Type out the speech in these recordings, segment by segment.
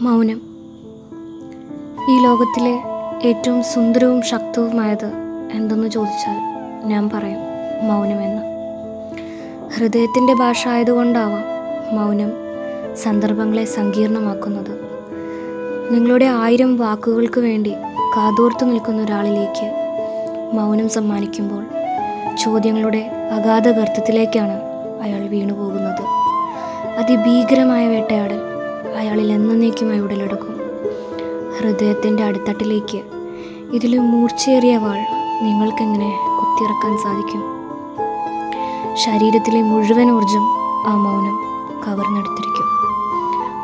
മൗനം. ഈ ലോകത്തിലെ ഏറ്റവും സുന്ദരവും ശക്തവുമായത് എന്തെന്ന് ചോദിച്ചാൽ ഞാൻ പറയും മൗനമെന്ന്. ഹൃദയത്തിന്റെ ഭാഷ ആയതുകൊണ്ടാവാം മൗനം സന്ദർഭങ്ങളെ സങ്കീർണമാക്കുന്നത്. നിങ്ങളുടെ ആയിരം വാക്കുകൾക്ക് വേണ്ടി കാതോർത്തു നിൽക്കുന്ന ഒരാളിലേക്ക് മൗനം സമ്മാനിക്കുമ്പോൾ ചോദ്യങ്ങളുടെ അഗാധ ഗർത്തത്തിലേക്കാണ് അയാൾ വീണുപോകുന്നത്. അതിഭീകരമായ വേട്ടയാടൽ അയാളിൽ എന്നേക്കുമായി ഉടലെടുക്കും ഹൃദയത്തിന്റെ അടിത്തട്ടിലേക്ക് ഇതിലും മൂർച്ചയേറിയ വാൾ നിങ്ങൾക്കെങ്ങനെ കുത്തിയിറക്കാൻ സാധിക്കും? ശരീരത്തിലെ മുഴുവൻ ഊർജം ആ മൗനം കവർന്നെടുത്തിരിക്കും.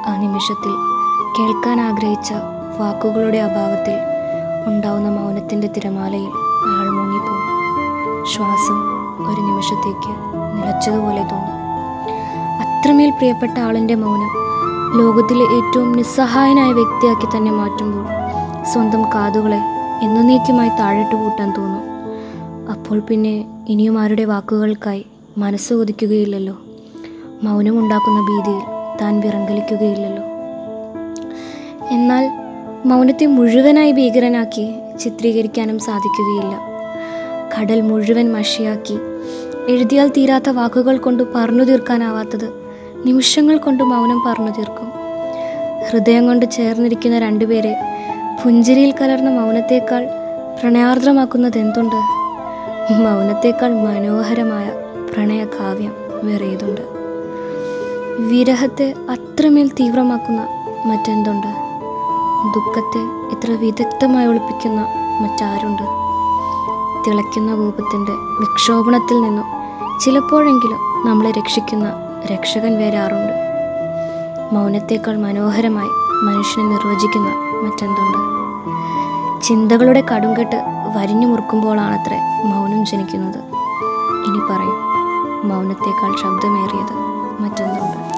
ആ നിമിഷത്തിൽ കേൾക്കാൻ ആഗ്രഹിച്ച വാക്കുകളുടെ അഭാവത്തിൽ ഉണ്ടാവുന്ന മൗനത്തിന്റെ തിരമാലയിൽ അയാൾ മുങ്ങിപ്പോകും. ശ്വാസം ഒരു നിമിഷത്തേക്ക് നിലച്ചതുപോലെ തോന്നും. അത്രമേൽ പ്രിയപ്പെട്ട ആളിന്റെ മൗനം ലോകത്തിലെ ഏറ്റവും നിസ്സഹായനായ വ്യക്തിയാക്കി തന്നെ മാറ്റുമ്പോൾ സ്വന്തം കാതുകളെ എന്നേക്കുമായി താഴെട്ട് കൂട്ടാൻ തോന്നും. അപ്പോൾ പിന്നെ ഇനിയും ആരുടെ വാക്കുകൾക്കായി മനസ്സ് കൊതിക്കുകയില്ലല്ലോ? മൗനമുണ്ടാക്കുന്ന ഭീതിയിൽ താൻ വിറങ്കലിക്കുകയില്ലല്ലോ? എന്നാൽ മൗനത്തെ മുഴുവനായി ഭീകരനാക്കി ചിത്രീകരിക്കാനും സാധിക്കുകയില്ല. കടൽ മുഴുവൻ മഷിയാക്കി എഴുതിയാൽ തീരാത്ത വാക്കുകൾ കൊണ്ട് പറഞ്ഞു തീർക്കാനാവാത്തത് നിമിഷങ്ങൾ കൊണ്ട് മൗനം പറഞ്ഞു തീർക്കും. ഹൃദയം കൊണ്ട് ചേർന്നിരിക്കുന്ന രണ്ടുപേരെ പുഞ്ചിരിയിൽ കലർന്ന മൗനത്തേക്കാൾ പ്രണയാർദ്രമാക്കുന്നത് എന്തുണ്ട് മൗനത്തേക്കാൾ മനോഹരമായ പ്രണയകാവ്യം വേറെ ഏതുണ്ട് വിരഹത്തെ അത്രമേൽ തീവ്രമാക്കുന്ന മറ്റെന്തുണ്ട്? ദുഃഖത്തെ ഇത്ര വിദഗ്ധമായി ഒളിപ്പിക്കുന്ന മറ്റാരുണ്ട്? തിളയ്ക്കുന്ന കോപത്തിന്റെ വിക്ഷോഭണത്തിൽ നിന്നും ചിലപ്പോഴെങ്കിലും നമ്മളെ രക്ഷിക്കുന്ന രക്ഷകൻ വരാറുണ്ട്. മൗനത്തേക്കാൾ മനോഹരമായി മനുഷ്യനെ നിർവചിക്കുന്ന മറ്റെന്തുണ്ട്? ചിന്തകളുടെ കടുംകെട്ട് വരിഞ്ഞു മുറുക്കുമ്പോഴാണത്രേ മൗനം ജനിക്കുന്നത്. ഇനി പറയും മൗനത്തേക്കാൾ ശബ്ദമേറിയത് മറ്റെന്തുണ്ട്?